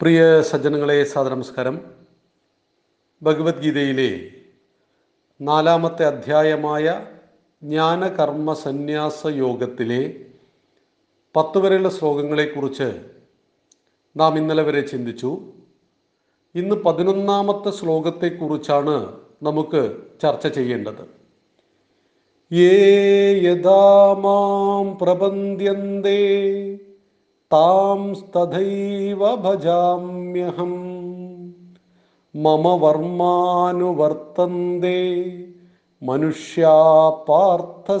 പ്രിയ സജ്ജനങ്ങളെ സാദനമസ്കാരം ഭഗവത്ഗീതയിലെ നാലാമത്തെ അധ്യായമായ ജ്ഞാനകർമ്മ സന്യാസ യോഗത്തിലെ പത്ത് വരെയുള്ള ശ്ലോകങ്ങളെക്കുറിച്ച് നാം ഇന്നലെ വരെ ചിന്തിച്ചു. ഇന്ന് പതിനൊന്നാമത്തെ ശ്ലോകത്തെക്കുറിച്ചാണ് നമുക്ക് ചർച്ച ചെയ്യേണ്ടത്. യേ യഥാ മാം പ്രപദ്യന്തേ താം തഥൈവ ഭജാമ്യഹം മമ വർമാനുവർത്തന്തേ മനുഷ്യ പാർത്ഥ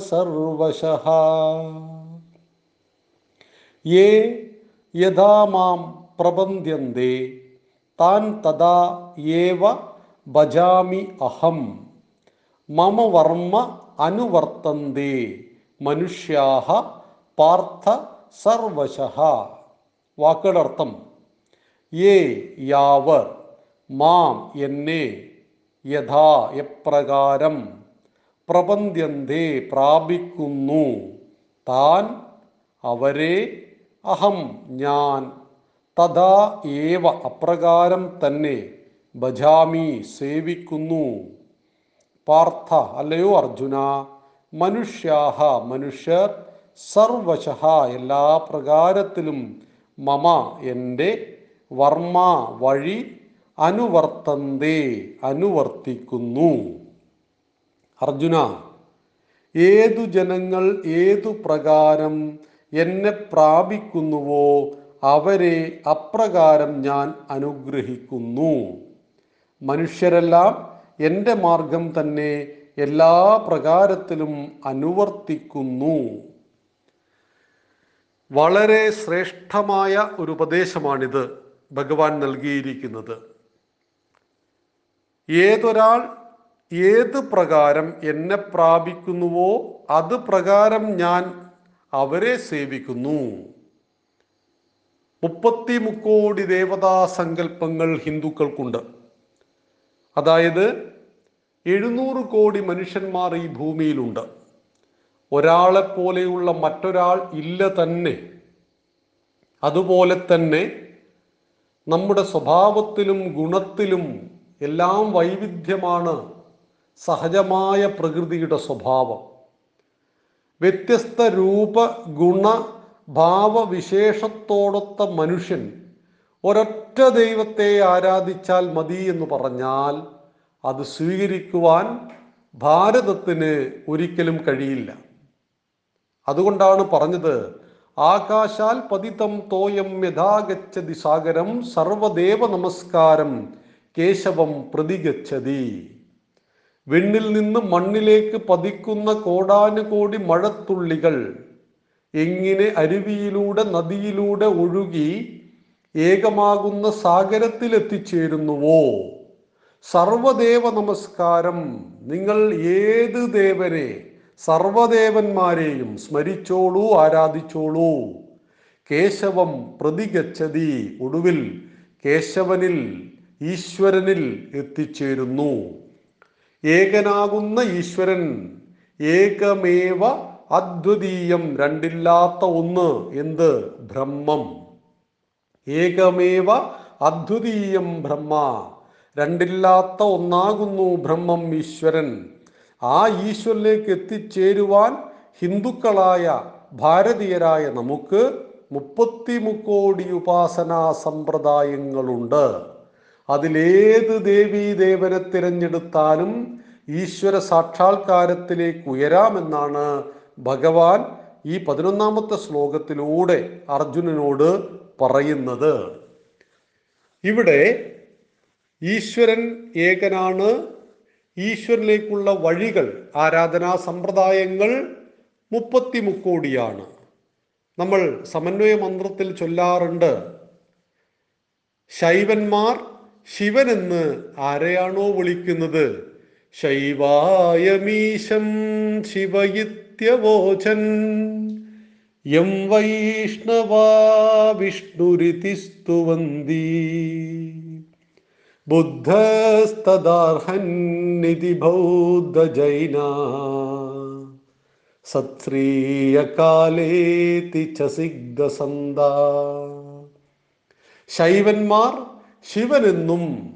യേ യഥാ മാം പ്രപദ്യന്തേ താൻ തഥാ ഏവ ഭജാമി അഹം മമ വർമ്മ അനുവർത്തന്തേ മനുഷ്യാ പാർത്ഥ സർവശഃ വാക്കുകളുടെ അർത്ഥം ഏ യാവർ മാം എന്നെ യഥാ എപ്രകാരം പ്രപന്യന്തേ പ്രാപിക്കുന്നു. താൻ അവരെ അഹം ഞാൻ തഥാ ഏവ അപ്രകാരം തന്നെ ഭജാമി സേവിക്കുന്നു. പാർത്ഥ അല്ലയോ അർജുന മനുഷ്യാഹ മനുഷ്യർ സർവശഃ എല്ലാ പ്രകാരത്തിലും മമ എന്റെ വർമ്മ വഴി അനുവർത്തന്തേ അനുവർത്തിക്കുന്നു. അർജുന ഏതു ജനങ്ങൾ ഏതു പ്രകാരം എന്നെ പ്രാപിക്കുന്നുവോ അവരെ അപ്രകാരം ഞാൻ അനുഗ്രഹിക്കുന്നു. മനുഷ്യരെല്ലാം എന്റെ മാർഗം തന്നെ എല്ലാ പ്രകാരത്തിലും അനുവർത്തിക്കുന്നു. വളരെ ശ്രേഷ്ഠമായ ഒരു ഉപദേശമാണിത് ഭഗവാൻ നൽകിയിരിക്കുന്നത്. ഏതൊരാൾ ഏത് പ്രകാരം എന്നെ പ്രാപിക്കുന്നുവോ അത് പ്രകാരം ഞാൻ അവരെ സേവിക്കുന്നു. മുപ്പത്തി മുക്കോടി ദേവതാ സങ്കല്പങ്ങൾ ഹിന്ദുക്കൾക്കുണ്ട്. അതായത് എഴുന്നൂറ് കോടി മനുഷ്യന്മാർ ഈ ഭൂമിയിലുണ്ട്. ഒരാളെ പോലെയുള്ള മറ്റൊരാൾ ഇല്ല തന്നെ. അതുപോലെ തന്നെ നമ്മുടെ സ്വഭാവത്തിലും ഗുണത്തിലും എല്ലാം വൈവിധ്യമാണ് സഹജമായ പ്രകൃതിയുടെ സ്വഭാവം. വ്യത്യസ്ത രൂപ ഗുണ ഭാവവിശേഷത്തോടൊത്ത മനുഷ്യൻ ഒരൊറ്റ ദൈവത്തെ ആരാധിച്ചാൽ മതി എന്ന് പറഞ്ഞാൽ അത് സ്വീകരിക്കുവാൻ ഭാരതത്തിന് ഒരിക്കലും കഴിയില്ല. അതുകൊണ്ടാണ് പറഞ്ഞത് ആകാശാൽ പതിതം തോയം യഥാഗച്ഛതി സാഗരം സർവദേവ നമസ്കാരം കേശവം പ്രതിഗച്ഛതി. വെണ്ണിൽ നിന്ന് മണ്ണിലേക്ക് പതിക്കുന്ന കോടാനുകോടി മഴത്തുള്ളികൾ എങ്ങനെ അരുവിയിലൂടെ നദിയിലൂടെ ഒഴുകി ഏകമാകുന്ന സാഗരത്തിൽ എത്തിച്ചേരുന്നുവോ സർവദേവ നമസ്കാരം നിങ്ങൾ ഏത് ദേവനെ സർവദേവന്മാരെയും സ്മരിച്ചോളൂ ആരാധിച്ചോളൂ. കേശവം പ്രതിഗച്ഛതി ഒടുവിൽ കേശവനിൽ ഈശ്വരനിൽ എത്തിച്ചേരുന്നു. ഏകനാകുന്ന ഈശ്വരൻ ഏകമേവ അദ്വിതീയം രണ്ടില്ലാത്ത ഒന്ന് എന്ത് ബ്രഹ്മം? ഏകമേവ അദ്വിതീയം ബ്രഹ്മ രണ്ടില്ലാത്ത ഒന്നാകുന്നു ബ്രഹ്മം ഈശ്വരൻ. ആ ഈശ്വരനിലേക്ക് എത്തിച്ചേരുവാൻ ഹിന്ദുക്കളായ ഭാരതീയരായ നമുക്ക് മുപ്പത്തി മുക്കോടി ഉപാസനാ സമ്പ്രദായങ്ങളുണ്ട്. അതിലേത് ദേവീ ദേവനെ തിരഞ്ഞെടുത്താലും ഈശ്വര സാക്ഷാത്കാരത്തിലേക്ക് ഉയരാമെന്നാണ് ഭഗവാൻ ഈ പതിനൊന്നാമത്തെ ശ്ലോകത്തിലൂടെ അർജുനനോട് പറയുന്നത്. ഇവിടെ ഈശ്വരൻ ഏകനാണ് ഈശ്വരനിലേക്കുള്ള വഴികൾ ആരാധനാ സമ്പ്രദായങ്ങൾ മുപ്പത്തി മുക്കോടിയാണ് നമ്മൾ സമന്വയ മന്ത്രത്തിൽ ചൊല്ലാറുണ്ട് ശൈവന്മാർ ശിവനെന്ന് ആരെയാണോ വിളിക്കുന്നത്? ശൈവായമീശം ശിവയിത്യവോചൻ. യം വൈഷ്ണവാ വിഷ്ണുരിതി സ്തുവന്തി ബുദ്ധസ്തദാർഹന്നിതി ബൗദ്ധ ജൈന സത്രീയകാലേതി ചസിഗ്ധസന്ത ശൈവന്മാർ ശിവനെന്നും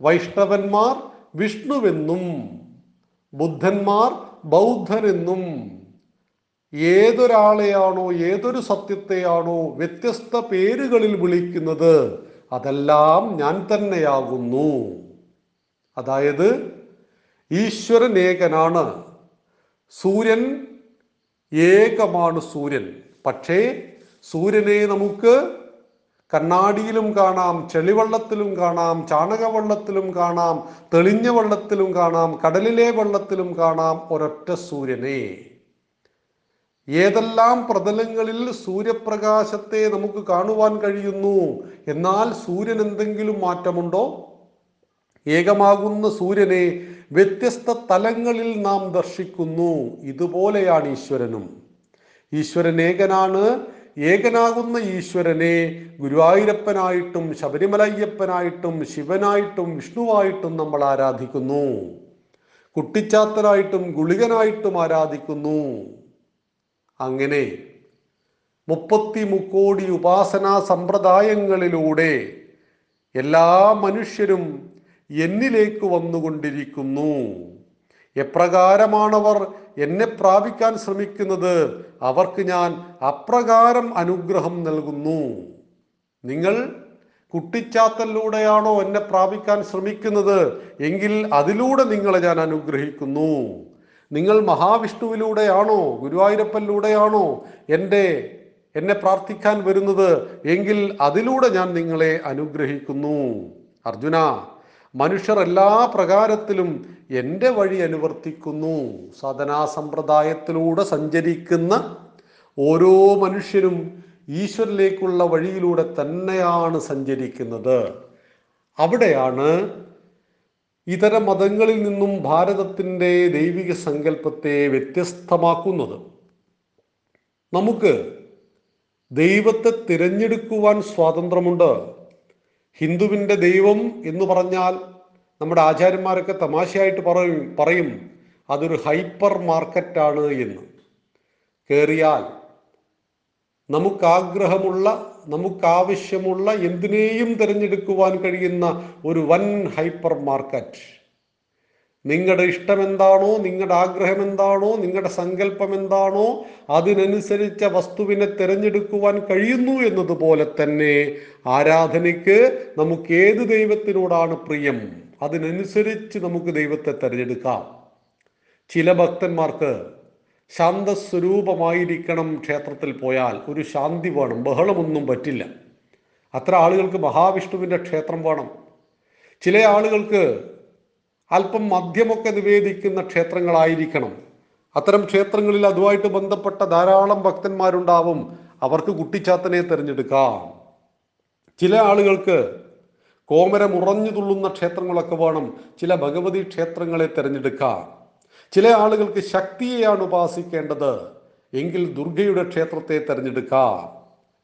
വൈഷ്ണവന്മാർ വിഷ്ണുവെന്നും ബുദ്ധന്മാർ ബൗദ്ധനെന്നും ഏതൊരാളെയാണോ ഏതൊരു സത്യത്തെയാണോ വ്യത്യസ്ത പേരുകളിൽ വിളിക്കുന്നത് അതെല്ലാം ഞാൻ തന്നെയാകുന്നു. അതായത് ഈശ്വരൻ ഏകനാണ്. സൂര്യൻ ഏകമാണ് സൂര്യൻ. പക്ഷേ സൂര്യനെ നമുക്ക് കണ്ണാടിയിലും കാണാം ചെളിവള്ളത്തിലും കാണാം ചാണകവള്ളത്തിലും കാണാം തെളിഞ്ഞ വെള്ളത്തിലും കാണാം കടലിലെ വെള്ളത്തിലും കാണാം ഒരൊറ്റ സൂര്യനെ. ഏതെല്ലാം പ്രതലങ്ങളിൽ സൂര്യപ്രകാശത്തെ നമുക്ക് കാണുവാൻ കഴിയുന്നു? എന്നാൽ സൂര്യൻ എന്തെങ്കിലും മാറ്റമുണ്ടോ? ഏകമാകുന്ന സൂര്യനെ വ്യത്യസ്ത തലങ്ങളിൽ നാം ദർശിക്കുന്നു. ഇതുപോലെയാണ് ഈശ്വരനും. ഈശ്വരൻ ഏകനാണ്. ഏകനാകുന്ന ഈശ്വരനെ ഗുരുവായൂരപ്പനായിട്ടും ശബരിമലയ്യപ്പനായിട്ടും ശിവനായിട്ടും വിഷ്ണുവായിട്ടും നമ്മൾ ആരാധിക്കുന്നു. കുട്ടിച്ചാത്തനായിട്ടും ഗുളികനായിട്ടും ആരാധിക്കുന്നു. അങ്ങനെ മുപ്പത്തി മുക്കോടി ഉപാസനാ സമ്പ്രദായങ്ങളിലൂടെ എല്ലാ മനുഷ്യരും എന്നിലേക്ക് വന്നുകൊണ്ടിരിക്കുന്നു. എപ്രകാരമാണവർ എന്നെ പ്രാപിക്കാൻ ശ്രമിക്കുന്നത്? അവർക്ക് ഞാൻ അപ്രകാരം അനുഗ്രഹം നൽകുന്നു. നിങ്ങൾ കുട്ടിച്ചാത്തലിലൂടെയാണോ എന്നെ പ്രാപിക്കാൻ ശ്രമിക്കുന്നത്? എങ്കിൽ അതിലൂടെ നിങ്ങളെ ഞാൻ അനുഗ്രഹിക്കുന്നു. നിങ്ങൾ മഹാവിഷ്ണുവിലൂടെയാണോ ഗുരുവായൂരപ്പനിലൂടെയാണോ എന്റെ എന്നെ പ്രാർത്ഥിക്കാൻ വരുന്നത്? എങ്കിൽ അതിലൂടെ ഞാൻ നിങ്ങളെ അനുഗ്രഹിക്കുന്നു. അർജുന മനുഷ്യർ എല്ലാ പ്രകാരത്തിലും എന്റെ വഴി അനുവർത്തിക്കുന്നു. സാധനാ സമ്പ്രദായത്തിലൂടെ സഞ്ചരിക്കുന്ന ഓരോ മനുഷ്യരും ഈശ്വരിലേക്കുള്ള വഴിയിലൂടെ തന്നെയാണ് സഞ്ചരിക്കുന്നത്. അവിടെയാണ് ഇതര മതങ്ങളിൽ നിന്നും ഭാരതത്തിന്റെ ദൈവിക സങ്കല്പത്തെ വ്യത്യസ്തമാക്കുന്നത്. നമുക്ക് ദൈവത്തെ തിരഞ്ഞെടുക്കുവാൻ സ്വാതന്ത്ര്യമുണ്ട്. ഹിന്ദുവിന്റെ ദൈവം എന്ന് പറഞ്ഞാൽ നമ്മുടെ ആചാര്യന്മാരൊക്കെ തമാശയായിട്ട് പറയും പറയും അതൊരു ഹൈപ്പർ മാർക്കറ്റാണ് എന്ന്. കയറിയാൽ നമുക്കാഗ്രഹമുള്ള നമുക്കാവശ്യമുള്ള എന്തിനേയും തിരഞ്ഞെടുക്കുവാൻ കഴിയുന്ന ഒരു വൻ ഹൈപ്പർ മാർക്കറ്റ്. നിങ്ങളുടെ ഇഷ്ടം എന്താണോ നിങ്ങളുടെ ആഗ്രഹം എന്താണോ നിങ്ങളുടെ സങ്കല്പം എന്താണോ അതിനനുസരിച്ച വസ്തുവിനെ തിരഞ്ഞെടുക്കുവാൻ കഴിയുന്നു എന്നതുപോലെ തന്നെ ആരാധനയ്ക്ക് നമുക്ക് ഏത് ദൈവത്തിനോടാണ് പ്രിയം അതിനനുസരിച്ച് നമുക്ക് ദൈവത്തെ തിരഞ്ഞെടുക്കാം. ചില ഭക്തന്മാർക്ക് ശാന്തസ്വരൂപമായിരിക്കണം ക്ഷേത്രത്തിൽ പോയാൽ ഒരു ശാന്തി വേണം ബഹളമൊന്നും പറ്റില്ല. അത്ര ആളുകൾക്ക് മഹാവിഷ്ണുവിന്റെ ക്ഷേത്രം വേണം. ചില ആളുകൾക്ക് അല്പം മദ്യമൊക്കെ നിവേദിക്കുന്ന ക്ഷേത്രങ്ങളായിരിക്കണം. അത്തരം ക്ഷേത്രങ്ങളിൽ അതുമായിട്ട് ബന്ധപ്പെട്ട ധാരാളം ഭക്തന്മാരുണ്ടാവും. അവർക്ക് കുട്ടിച്ചാത്തനെ തിരഞ്ഞെടുക്കാം. ചില ആളുകൾക്ക് കോമരം ഉറഞ്ഞു തുള്ളുന്ന ക്ഷേത്രങ്ങളൊക്കെ വേണം. ചില ഭഗവതി ക്ഷേത്രങ്ങളെ തിരഞ്ഞെടുക്കാം. ചില ആളുകൾക്ക് ശക്തിയെയാണ് ഉപാസിക്കേണ്ടത്. എങ്കിൽ ദുർഗയുടെ ക്ഷേത്രത്തെ തിരഞ്ഞെടുക്കാം.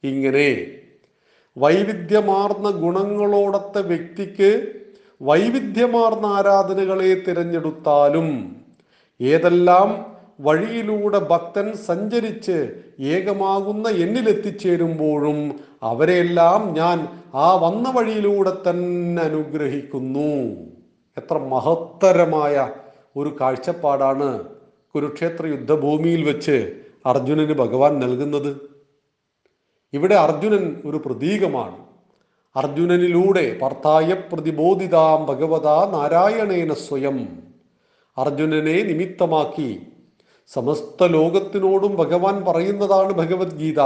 ഇങ്ങനെ വൈവിധ്യമാർന്ന ഗുണങ്ങളോടത്തെ വ്യക്തിക്ക് വൈവിധ്യമാർന്ന ആരാധനകളെ തിരഞ്ഞെടുത്താലും ഏതെല്ലാം വഴിയിലൂടെ ഭക്തൻ സഞ്ചരിച്ച് ഏകമാകുന്ന എന്നിലെത്തിച്ചേരുമ്പോഴും അവരെല്ലാം ഞാൻ ആ വന്ന വഴിയിലൂടെ തന്നെ അനുഗ്രഹിക്കുന്നു. എത്ര മഹത്തരമായ ഒരു കാഴ്ചപ്പാടാണ് കുരുക്ഷേത്ര യുദ്ധഭൂമിയിൽ വെച്ച് അർജുനന് ഭഗവാൻ നൽകുന്നത്. ഇവിടെ അർജുനൻ ഒരു പ്രതീകമാണ്. അർജുനനിലൂടെ പർത്തായ പ്രതിബോധിതാം ഭഗവത നാരായണേന സ്വയം. അർജുനനെ നിമിത്തമാക്കി സമസ്ത ലോകത്തിനോടും ഭഗവാൻ പറയുന്നതാണ് ഭഗവത്ഗീത.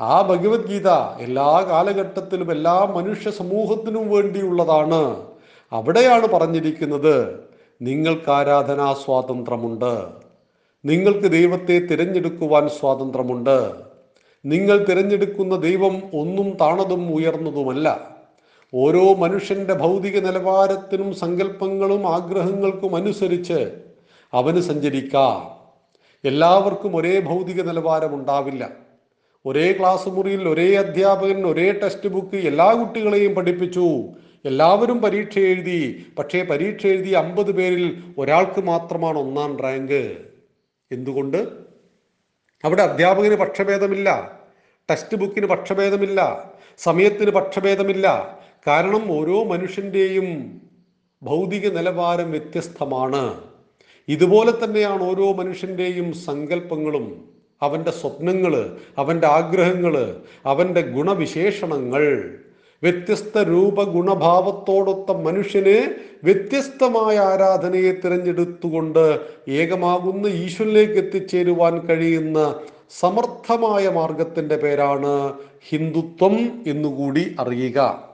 ആ ഭഗവത്ഗീത എല്ലാ കാലഘട്ടത്തിലും എല്ലാ മനുഷ്യ സമൂഹത്തിനും വേണ്ടിയുള്ളതാണ്. അവിടെയാണ് പറഞ്ഞിരിക്കുന്നത്. നിങ്ങൾക്ക് ആരാധനാ സ്വാതന്ത്ര്യമുണ്ട്. നിങ്ങൾക്ക് ദൈവത്തെ തിരഞ്ഞെടുക്കുവാൻ സ്വാതന്ത്ര്യമുണ്ട്. നിങ്ങൾ തിരഞ്ഞെടുക്കുന്ന ദൈവം ഒന്നും താണതും ഉയർന്നതുമല്ല. ഓരോ മനുഷ്യന്റെ ഭൗതിക നിലവാരത്തിനും സങ്കല്പങ്ങളും ആഗ്രഹങ്ങൾക്കും അനുസരിച്ച് അവന് സഞ്ചരിക്കാം. എല്ലാവർക്കും ഒരേ ഭൗതിക നിലവാരം ഉണ്ടാവില്ല. ഒരേ ക്ലാസ് മുറിയിൽ ഒരേ അധ്യാപകൻ ഒരേ ടെക്സ്റ്റ് ബുക്ക് എല്ലാ കുട്ടികളെയും പഠിപ്പിച്ചു. എല്ലാവരും പരീക്ഷ എഴുതി പക്ഷേ പരീക്ഷ എഴുതി അമ്പത് പേരിൽ ഒരാൾക്ക് മാത്രമാണ് ഒന്നാം റാങ്ക്. എന്തുകൊണ്ട്? അവിടെ അധ്യാപകന് പക്ഷഭേദമില്ല ടെക്സ്റ്റ് ബുക്കിന് പക്ഷഭേദമില്ല സമയത്തിന് പക്ഷഭേദമില്ല. കാരണം ഓരോ മനുഷ്യന്റെയും ഭൗതിക നിലവാരം വ്യത്യസ്തമാണ്. ഇതുപോലെ തന്നെയാണ് ഓരോ മനുഷ്യന്റെയും സങ്കല്പങ്ങളും അവന്റെ സ്വപ്നങ്ങൾ അവന്റെ ആഗ്രഹങ്ങൾ അവന്റെ ഗുണവിശേഷണങ്ങൾ. വ്യത്യസ്ത രൂപ ഗുണഭാവത്തോടൊത്ത മനുഷ്യനെ വ്യത്യസ്തമായ ആരാധനയെ തിരഞ്ഞെടുത്തുകൊണ്ട് ഏകമാകുന്ന ഈശ്വരിലേക്ക് എത്തിച്ചേരുവാൻ കഴിയുന്ന സമർത്ഥമായ മാർഗത്തിന്റെ പേരാണ് ഹിന്ദുത്വം എന്നുകൂടി അറിയുക.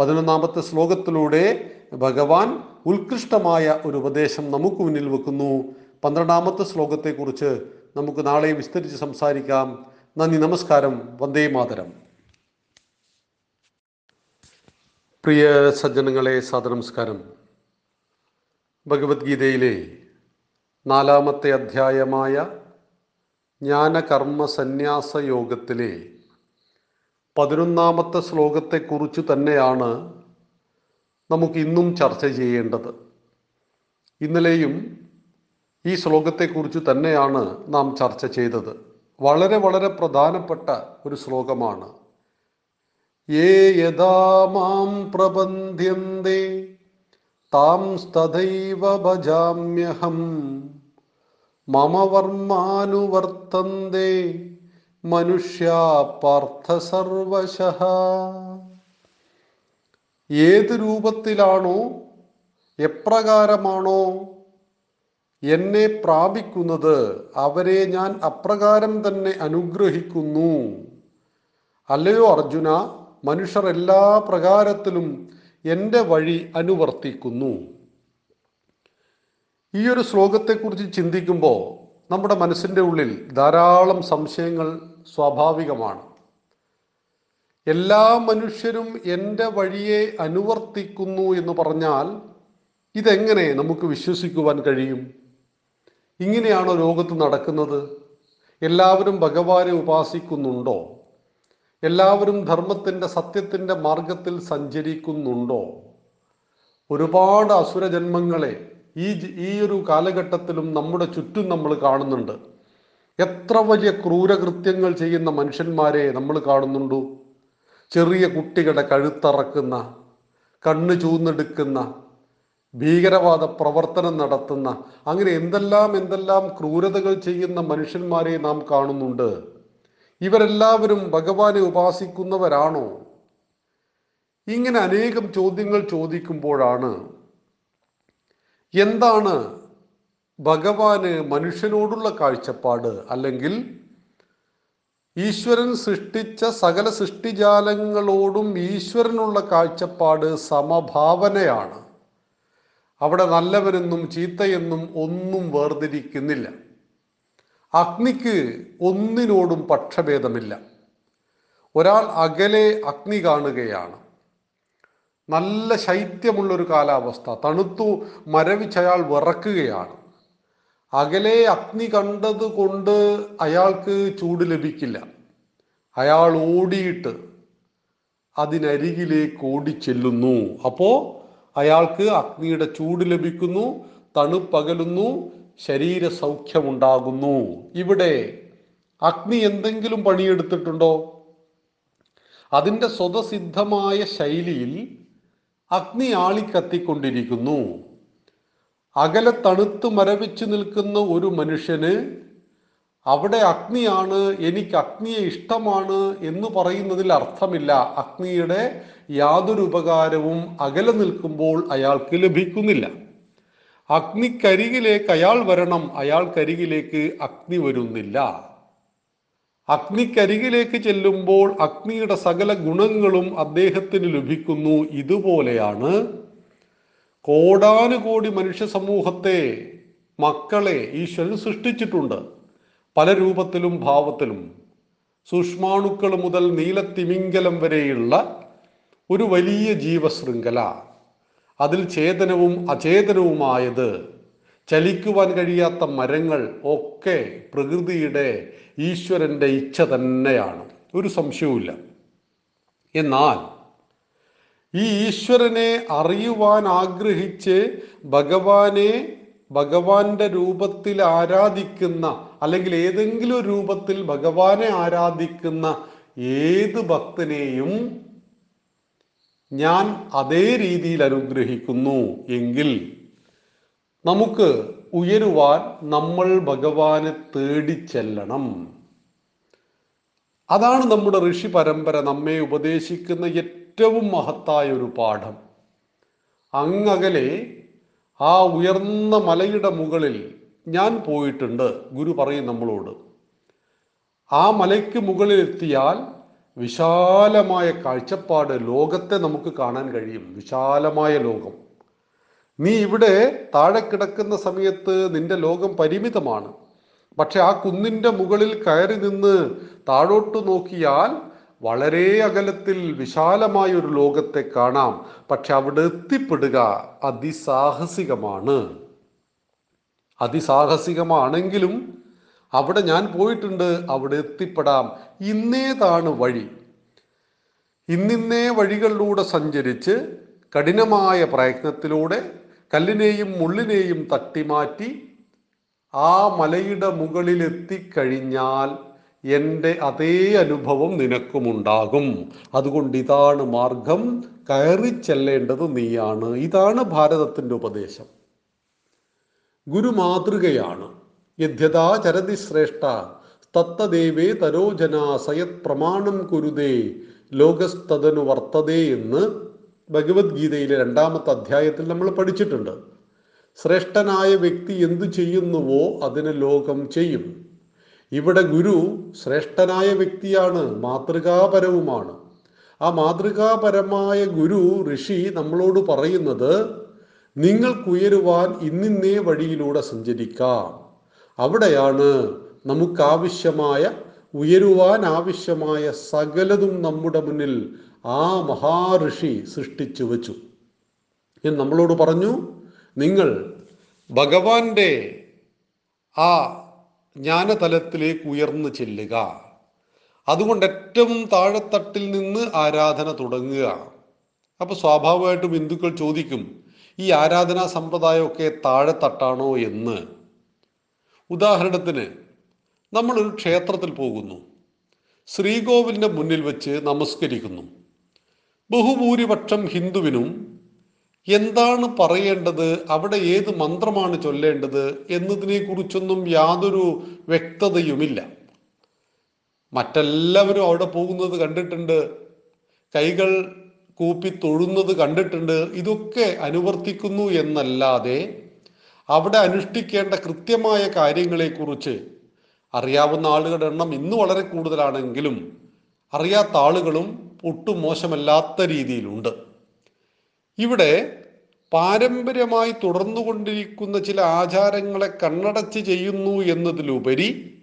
പതിനൊന്നാമത്തെ ശ്ലോകത്തിലൂടെ ഭഗവാൻ ഉത്കൃഷ്ടമായ ഒരു ഉപദേശം നമുക്ക് മുന്നിൽ വെക്കുന്നു. പന്ത്രണ്ടാമത്തെ ശ്ലോകത്തെക്കുറിച്ച് നമുക്ക് നാളെ വിസ്തരിച്ച് സംസാരിക്കാം. നന്ദി നമസ്കാരം. വന്ദേ മാതരം. പ്രിയ സജ്ജനങ്ങളെ സാദനമസ്കാരം ഭഗവത്ഗീതയിലെ നാലാമത്തെ അധ്യായമായ ജ്ഞാനകർമ്മ സന്യാസ യോഗത്തിലെ പതിനൊന്നാമത്തെ ശ്ലോകത്തെക്കുറിച്ച് തന്നെയാണ് നമുക്ക് ഇന്നും ചർച്ച ചെയ്യേണ്ടത്. ഇന്നലെയും ഈ ശ്ലോകത്തെക്കുറിച്ച് തന്നെയാണ് നാം ചർച്ച ചെയ്തത്. വളരെ വളരെ പ്രധാനപ്പെട്ട ഒരു ശ്ലോകമാണ്. യഥാ മാം പ്രബന്ധ്യന്തെ താം തഥൈവ ഭജാമ്യഹം മമ വർമാനുവർത്തന്തെ മനുഷ്യാ പാർത്ഥ സർവശഃ ഏത് രൂപത്തിലാണോ എപ്രകാരമാണോ എന്നെ പ്രാപിക്കുന്നത് അവരെ ഞാൻ അപ്രകാരം തന്നെ അനുഗ്രഹിക്കുന്നു. അല്ലയോ അർജുന? മനുഷ്യർ എല്ലാ പ്രകാരത്തിലും എന്റെ വഴി അനുവർത്തിക്കുന്നു. ഈ ഒരു ശ്ലോകത്തെക്കുറിച്ച് ചിന്തിക്കുമ്പോൾ നമ്മുടെ മനസ്സിന്റെ ഉള്ളിൽ ധാരാളം സംശയങ്ങൾ സ്വാഭാവികമാണ്. എല്ലാ മനുഷ്യരും എന്റെ വഴിയെ അനുവർത്തിക്കുന്നു എന്ന് പറഞ്ഞാൽ ഇതെങ്ങനെ നമുക്ക് വിശ്വസിക്കുവാൻ കഴിയും? ഇങ്ങനെയാണോ ലോകത്ത് നടക്കുന്നത്? എല്ലാവരും ഭഗവാനെ ഉപാസിക്കുന്നുണ്ടോ? എല്ലാവരും ധർമ്മത്തിന്റെ സത്യത്തിന്റെ മാർഗത്തിൽ സഞ്ചരിക്കുന്നുണ്ടോ? ഒരുപാട് അസുരജന്മങ്ങളെ ഈ ഈ ഒരു കാലഘട്ടത്തിലും നമ്മുടെ ചുറ്റും നമ്മൾ കാണുന്നുണ്ട്. എത്ര വലിയ ക്രൂരകൃത്യങ്ങൾ ചെയ്യുന്ന മനുഷ്യന്മാരെ നമ്മൾ കാണുന്നുണ്ട്? ചെറിയ കുട്ടികളുടെ കഴുത്തറക്കുന്ന കണ്ണ് ചൂന്നെടുക്കുന്ന ഭീകരവാദ പ്രവർത്തനം നടത്തുന്ന അങ്ങനെ എന്തെല്ലാം എന്തെല്ലാം ക്രൂരതകൾ ചെയ്യുന്ന മനുഷ്യന്മാരെ നാം കാണുന്നുണ്ട്. ഇവരെല്ലാവരും ഭഗവാനെ ഉപാസിക്കുന്നവരാണോ? ഇങ്ങനെ അനേകം ചോദ്യങ്ങൾ ചോദിക്കുമ്പോഴാണ് എന്താണ് ഭഗവാന് മനുഷ്യനോടുള്ള കാഴ്ചപ്പാട്? അല്ലെങ്കിൽ ഈശ്വരൻ സൃഷ്ടിച്ച സകല സൃഷ്ടിജാലങ്ങളോടും ഈശ്വരനുള്ള കാഴ്ചപ്പാട് സമഭാവനയാണ്. അവിടെ നല്ലവനെന്നും ചീത്തയെന്നും ഒന്നും വേർതിരിക്കുന്നില്ല. അഗ്നിക്ക് ഒന്നിനോടും പക്ഷഭേദമില്ല. ഒരാൾ അകലെ അഗ്നി കാണുകയാണ്. നല്ല ശൈത്യമുള്ളൊരു കാലാവസ്ഥ. തണുത്തു മരവിച്ചയാൾ വിറക്കുകയാണ്. അകലെ അഗ്നി കണ്ടത് കൊണ്ട് അയാൾക്ക് ചൂട് ലഭിക്കില്ല. അയാൾ ഓടിയിട്ട് അതിനരികിലേക്ക് ഓടിച്ചെല്ലുന്നു. അപ്പോ അയാൾക്ക് അഗ്നിയുടെ ചൂട് ലഭിക്കുന്നു തണുപ്പകലുന്നു ശരീര സൗഖ്യമുണ്ടാകുന്നു ഇവിടെ അഗ്നി എന്തെങ്കിലും പണിയെടുത്തിട്ടുണ്ടോ? അതിന്റെ സ്വതസിദ്ധമായ ശൈലിയിൽ അഗ്നി ആളിക്കത്തിക്കൊണ്ടിരിക്കുന്നു. അകലെ തണുത്തു മരവിച്ചു നിൽക്കുന്ന ഒരു മനുഷ്യന് അവിടെ അഗ്നിയാണ് എനിക്ക് അഗ്നിയെ ഇഷ്ടമാണ് എന്ന് പറയുന്നതിൽ അർത്ഥമില്ല. അഗ്നിയുടെ യാതൊരു ഉപകാരവും അകലെ നിൽക്കുമ്പോൾ അയാൾക്ക് ലഭിക്കുന്നില്ല. അഗ്നിക്കരികിലേക്ക് അയാൾ വരണം അയാൾക്കരികിലേക്ക് അഗ്നി വരുന്നില്ല. അഗ്നിക്കരികിലേക്ക് ചെല്ലുമ്പോൾ അഗ്നിയുടെ സകല ഗുണങ്ങളും അദ്ദേഹത്തിന് ലഭിക്കുന്നു. ഇതുപോലെയാണ് കോടാനുകോടി മനുഷ്യ സമൂഹത്തെ മക്കളെ ഈശ്വരൻ സൃഷ്ടിച്ചിട്ടുണ്ട്. പല രൂപത്തിലും ഭാവത്തിലും. സൂക്ഷ്മാണുക്കൾ മുതൽ നീലത്തിമിംഗലം വരെയുള്ള ഒരു വലിയ ജീവശൃംഖല. അതിൽ ചേതനവും അചേതനവുമായത് ചലിക്കുവാൻ കഴിയാത്ത മരങ്ങൾ ഒക്കെ പ്രകൃതിയുടെ ഈശ്വരന്റെ ഇച്ഛ തന്നെയാണ്. ഒരു സംശയവുമില്ല. എന്നാൽ ഈ ഈശ്വരനെ അറിയുവാൻ ആഗ്രഹിച്ച് ഭഗവാനെ ഭഗവാന്റെ രൂപത്തിൽ ആരാധിക്കുന്ന അല്ലെങ്കിൽ ഏതെങ്കിലും രൂപത്തിൽ ഭഗവാനെ ആരാധിക്കുന്ന ഏത് ഭക്തനെയും ഞാൻ അതേ രീതിയിൽ അനുഗ്രഹിക്കുന്നു എങ്കിൽ നമുക്ക് ഉയരുവാൻ നമ്മൾ ഭഗവാനെ തേടി ചെല്ലണം. അതാണ് നമ്മുടെ ഋഷി പരമ്പര നമ്മെ ഉപദേശിക്കുന്ന ഏറ്റവും മഹത്തായ ഒരു പാഠം. അങ്ങകലെ ആ ഉയർന്ന മലയുടെ മുകളിൽ ഞാൻ പോയിട്ടുണ്ട് ഗുരു പറയും നമ്മളോട്. ആ മലയ്ക്ക് മുകളിലെത്തിയാൽ വിശാലമായ കാഴ്ചപ്പാട് ലോകത്തെ നമുക്ക് കാണാൻ കഴിയും. വിശാലമായ ലോകം. നീ ഇവിടെ താഴെ കിടക്കുന്ന സമയത്ത് നിന്റെ ലോകം പരിമിതമാണ്. പക്ഷെ ആ കുന്നിന്റെ മുകളിൽ കയറി നിന്ന് താഴോട്ട് നോക്കിയാൽ വളരെ അകലത്തിൽ വിശാലമായ ഒരു ലോകത്തെ കാണാം. പക്ഷെ അവിടെ എത്തിപ്പെടുക അതിസാഹസികമാണ്. അതിസാഹസികമാണെങ്കിലും അവിടെ ഞാൻ പോയിട്ടുണ്ട് അവിടെ എത്തിപ്പെടാം. ഇന്നേതാണ് വഴി. ഇന്നിന്നേ വഴികളിലൂടെ സഞ്ചരിച്ച് കഠിനമായ പ്രയത്നത്തിലൂടെ കല്ലിനെയും മുള്ളിനെയും തട്ടിമാറ്റി ആ മലയുടെ മുകളിൽ എത്തിക്കഴിഞ്ഞാൽ എന്റെ അതേ അനുഭവം നിനക്കുമുണ്ടാകും. അതുകൊണ്ട് ഇതാണ് മാർഗം. കയറി ചെല്ലേണ്ടത് നീയാണ്. ഇതാണ് ഭാരതത്തിന്റെ ഉപദേശം. ഗുരു മാതൃകയാണ് യദ്യതാ ചരതി ശ്രേഷ്ഠ തത്തദേവേ തരോജന സയത് പ്രമാണം കുരുതേ ലോകസ്തതനു വർത്തതേ എന്ന് ഭഗവത്ഗീതയിലെ രണ്ടാമത്തെ അധ്യായത്തിൽ നമ്മൾ പഠിച്ചിട്ടുണ്ട്. ശ്രേഷ്ഠനായ വ്യക്തി എന്തു ചെയ്യുന്നുവോ അതിന് ലോകം ചെയ്യും. ഇവിടെ ഗുരു ശ്രേഷ്ഠനായ വ്യക്തിയാണ് മാതൃകാപരവുമാണ്. ആ മാതൃകാപരമായ ഗുരു ഋഷി നമ്മളോട് പറയുന്നത് നിങ്ങൾക്കുയരുവാൻ ഇന്നിന്നേ വഴിയിലൂടെ സഞ്ചരിക്കാം. അവിടെയാണ് നമുക്കാവശ്യമായ ഉയരുവാൻ ആവശ്യമായ സകലതും നമ്മുടെ മുന്നിൽ ആ മഹാഋഷി സൃഷ്ടിച്ചു വച്ചു. എന്ന് നമ്മളോട് പറഞ്ഞു നിങ്ങൾ ഭഗവാന്റെ ആ ജ്ഞാനതലത്തിലേക്ക് ഉയർന്നു ചെല്ലുക. അതുകൊണ്ട് ഏറ്റവും താഴെത്തട്ടിൽ നിന്ന് ആരാധന തുടങ്ങുക. അപ്പൊ സ്വാഭാവികമായിട്ടും ഹിന്ദുക്കൾ ചോദിക്കും ഈ ആരാധനാ സമ്പ്രദായമൊക്കെ താഴെത്തട്ടാണോ എന്ന്? ഉദാഹരണത്തിന് നമ്മളൊരു ക്ഷേത്രത്തിൽ പോകുന്നു. ശ്രീകോവിലിന്റെ മുന്നിൽ വെച്ച് നമസ്കരിക്കുന്നു. ബഹുഭൂരിപക്ഷം ഹിന്ദുവിനും എന്താണ് പറയേണ്ടത് അവിടെ ഏത് മന്ത്രമാണ് ചൊല്ലേണ്ടത് എന്നതിനെ കുറിച്ചൊന്നും യാതൊരു വ്യക്തതയുമില്ല. മറ്റെല്ലാവരും അവിടെ പോകുന്നത് കണ്ടിട്ടുണ്ട്. കൈകൾ കൂപ്പി തൊഴുന്നത് കണ്ടിട്ടുണ്ട്. ഇതൊക്കെ അനുവർത്തിക്കുന്നു എന്നല്ലാതെ അവിടെ അനുഷ്ഠിക്കേണ്ട കൃത്യമായ കാര്യങ്ങളെക്കുറിച്ച് അറിയാവുന്ന ആളുകളുടെ എണ്ണം ഇന്ന് വളരെ കൂടുതലാണെങ്കിലും അറിയാത്ത ആളുകളും ഒട്ടും മോശമല്ലാത്ത രീതിയിലുണ്ട്. ഇവിടെ പാരമ്പര്യമായി തുടർന്നുകൊണ്ടിരിക്കുന്ന ചില ആചാരങ്ങളെ കണ്ണടച്ച് ചെയ്യുന്നു എന്നതിലുപരി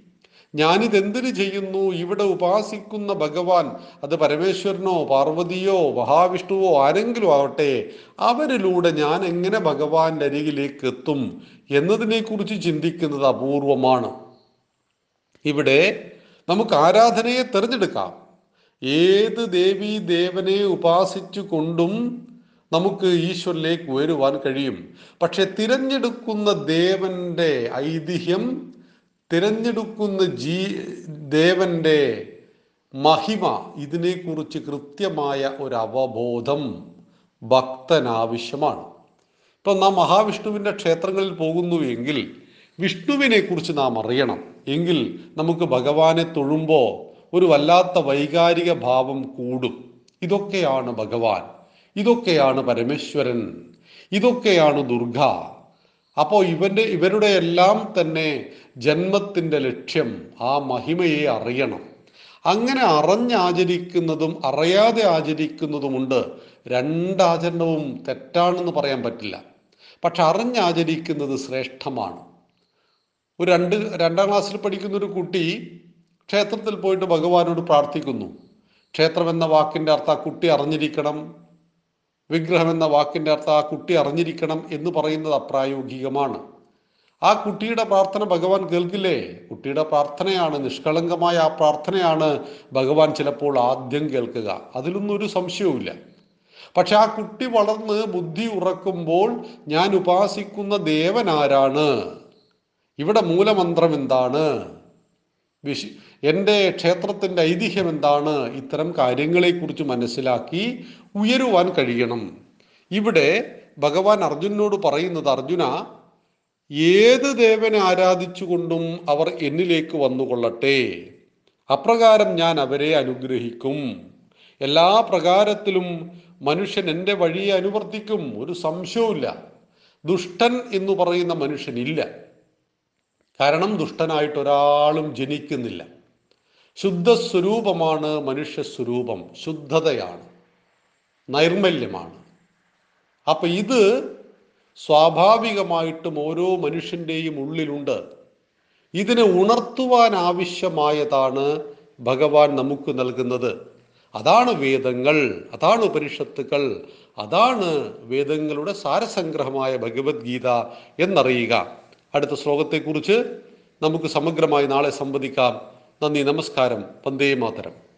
ഞാനിതെന്തിനു ചെയ്യുന്നു? ഇവിടെ ഉപാസിക്കുന്ന ഭഗവാൻ അത് പരമേശ്വരനോ പാർവതിയോ മഹാവിഷ്ണുവോ ആരെങ്കിലും ആവട്ടെ അവരിലൂടെ ഞാൻ എങ്ങനെ ഭഗവാന്റെ അരികിലേക്ക് എത്തും എന്നതിനെക്കുറിച്ച് ചിന്തിക്കുന്നത് അപൂർവമാണ്. ഇവിടെ നമുക്ക് ആരാധനയെ തിരഞ്ഞെടുക്കാം. ഏത് ദേവി ദേവനെ ഉപാസിച്ചു കൊണ്ടും നമുക്ക് ഈശ്വരിലേക്ക് ഉയരുവാൻ കഴിയും. പക്ഷെ തിരഞ്ഞെടുക്കുന്ന ദേവന്റെ ഐതിഹ്യം തിരഞ്ഞെടുക്കുന്ന ജീ ദേവന്റെ മഹിമ ഇതിനെക്കുറിച്ച് കൃത്യമായ ഒരു അവബോധം ഭക്തനാവശ്യമാണ്. ഇപ്പം നാം മഹാവിഷ്ണുവിന്റെ ക്ഷേത്രങ്ങളിൽ പോകുന്നു എങ്കിൽ വിഷ്ണുവിനെ കുറിച്ച് നാം അറിയണം. എങ്കിൽ നമുക്ക് ഭഗവാനെ തൊഴുമ്പോൾ ഒരു വല്ലാത്ത വൈകാരിക ഭാവം കൂടും. ഇതൊക്കെയാണ് ഭഗവാൻ. ഇതൊക്കെയാണ് പരമേശ്വരൻ. ഇതൊക്കെയാണ് ദുർഗ. അപ്പോൾ ഇവന്റെ ഇവരുടെ എല്ലാം തന്നെ ജന്മത്തിന്റെ ലക്ഷ്യം ആ മഹിമയെ അറിയണം. അങ്ങനെ അറിഞ്ഞാചരിക്കുന്നതും അറിയാതെ ആചരിക്കുന്നതുമുണ്ട്. രണ്ടാചരണവും തെറ്റാണെന്ന് പറയാൻ പറ്റില്ല. പക്ഷെ അറിഞ്ഞാചരിക്കുന്നത് ശ്രേഷ്ഠമാണ്. ഒരു രണ്ട് രണ്ടാം ക്ലാസ്സിൽ പഠിക്കുന്ന ഒരു കുട്ടി ക്ഷേത്രത്തിൽ പോയിട്ട് ഭഗവാനോട് പ്രാർത്ഥിക്കുന്നു. ക്ഷേത്രം എന്ന വാക്കിന്റെ അർത്ഥം കുട്ടി അറിഞ്ഞിരിക്കണം. വിഗ്രഹം എന്ന വാക്കിന്റെ അർത്ഥം ആ കുട്ടി അറിഞ്ഞിരിക്കണം എന്ന് പറയുന്നത് അപ്രായോഗികമാണ്. ആ കുട്ടിയുടെ പ്രാർത്ഥന ഭഗവാൻ കേൾക്കില്ലേ? കുട്ടിയുടെ പ്രാർത്ഥനയാണ് നിഷ്കളങ്കമായ ആ പ്രാർത്ഥനയാണ് ഭഗവാൻ ചിലപ്പോൾ ആദ്യം കേൾക്കുക. അതിലൊന്നും ഒരു സംശയവുമില്ല. പക്ഷെ ആ കുട്ടി വളർന്ന് ബുദ്ധി ഉറക്കുമ്പോൾ ഞാൻ ഉപാസിക്കുന്ന ദേവൻ ആരാണ്? ഇവിടെ മൂലമന്ത്രം എന്താണ്? വിശ് എന്റെ ക്ഷേത്രത്തിന്റെ ഐതിഹ്യം എന്താണ്? ഇത്തരം കാര്യങ്ങളെക്കുറിച്ച് മനസ്സിലാക്കി ഉയരുവാൻ കഴിയണം. ഇവിടെ ഭഗവാൻ അർജുനോട് പറയുന്നത് അർജുന ഏത് ദേവനെ ആരാധിച്ചുകൊണ്ടും അവർ എന്നിലേക്ക് വന്നുകൊള്ളട്ടെ. അപ്രകാരം ഞാൻ അവരെ അനുഗ്രഹിക്കും. എല്ലാ പ്രകാരത്തിലും മനുഷ്യൻ എന്റെ വഴിയെ അനുവർത്തിക്കും. ഒരു സംശയവുമില്ല. ദുഷ്ടൻ എന്ന് പറയുന്ന മനുഷ്യനില്ല. കാരണം ദുഷ്ടനായിട്ട് ഒരാളും ജനിക്കുന്നില്ല. ശുദ്ധ സ്വരൂപമാണ് മനുഷ്യ സ്വരൂപം ശുദ്ധതയാണ് നൈർമല്യമാണ്. അപ്പൊ ഇത് സ്വാഭാവികമായിട്ടും ഓരോ മനുഷ്യന്റെയും ഉള്ളിലുണ്ട്. ഇതിനെ ഉണർത്തുവാൻ ആവശ്യമായതാണ് ഭഗവാൻ നമുക്ക് നൽകുന്നത്. അതാണ് വേദങ്ങൾ അതാണ് ഉപനിഷത്തുക്കൾ അതാണ് വേദങ്ങളുടെ സാരസംഗ്രഹമായ ഭഗവത്ഗീത എന്നറിയുക. അടുത്ത ശ്ലോകത്തെക്കുറിച്ച് നമുക്ക് സമഗ്രമായി നാളെ സംവദിക്കാം. നന്ദി നമസ്കാരം. വന്ദേ മാതരം.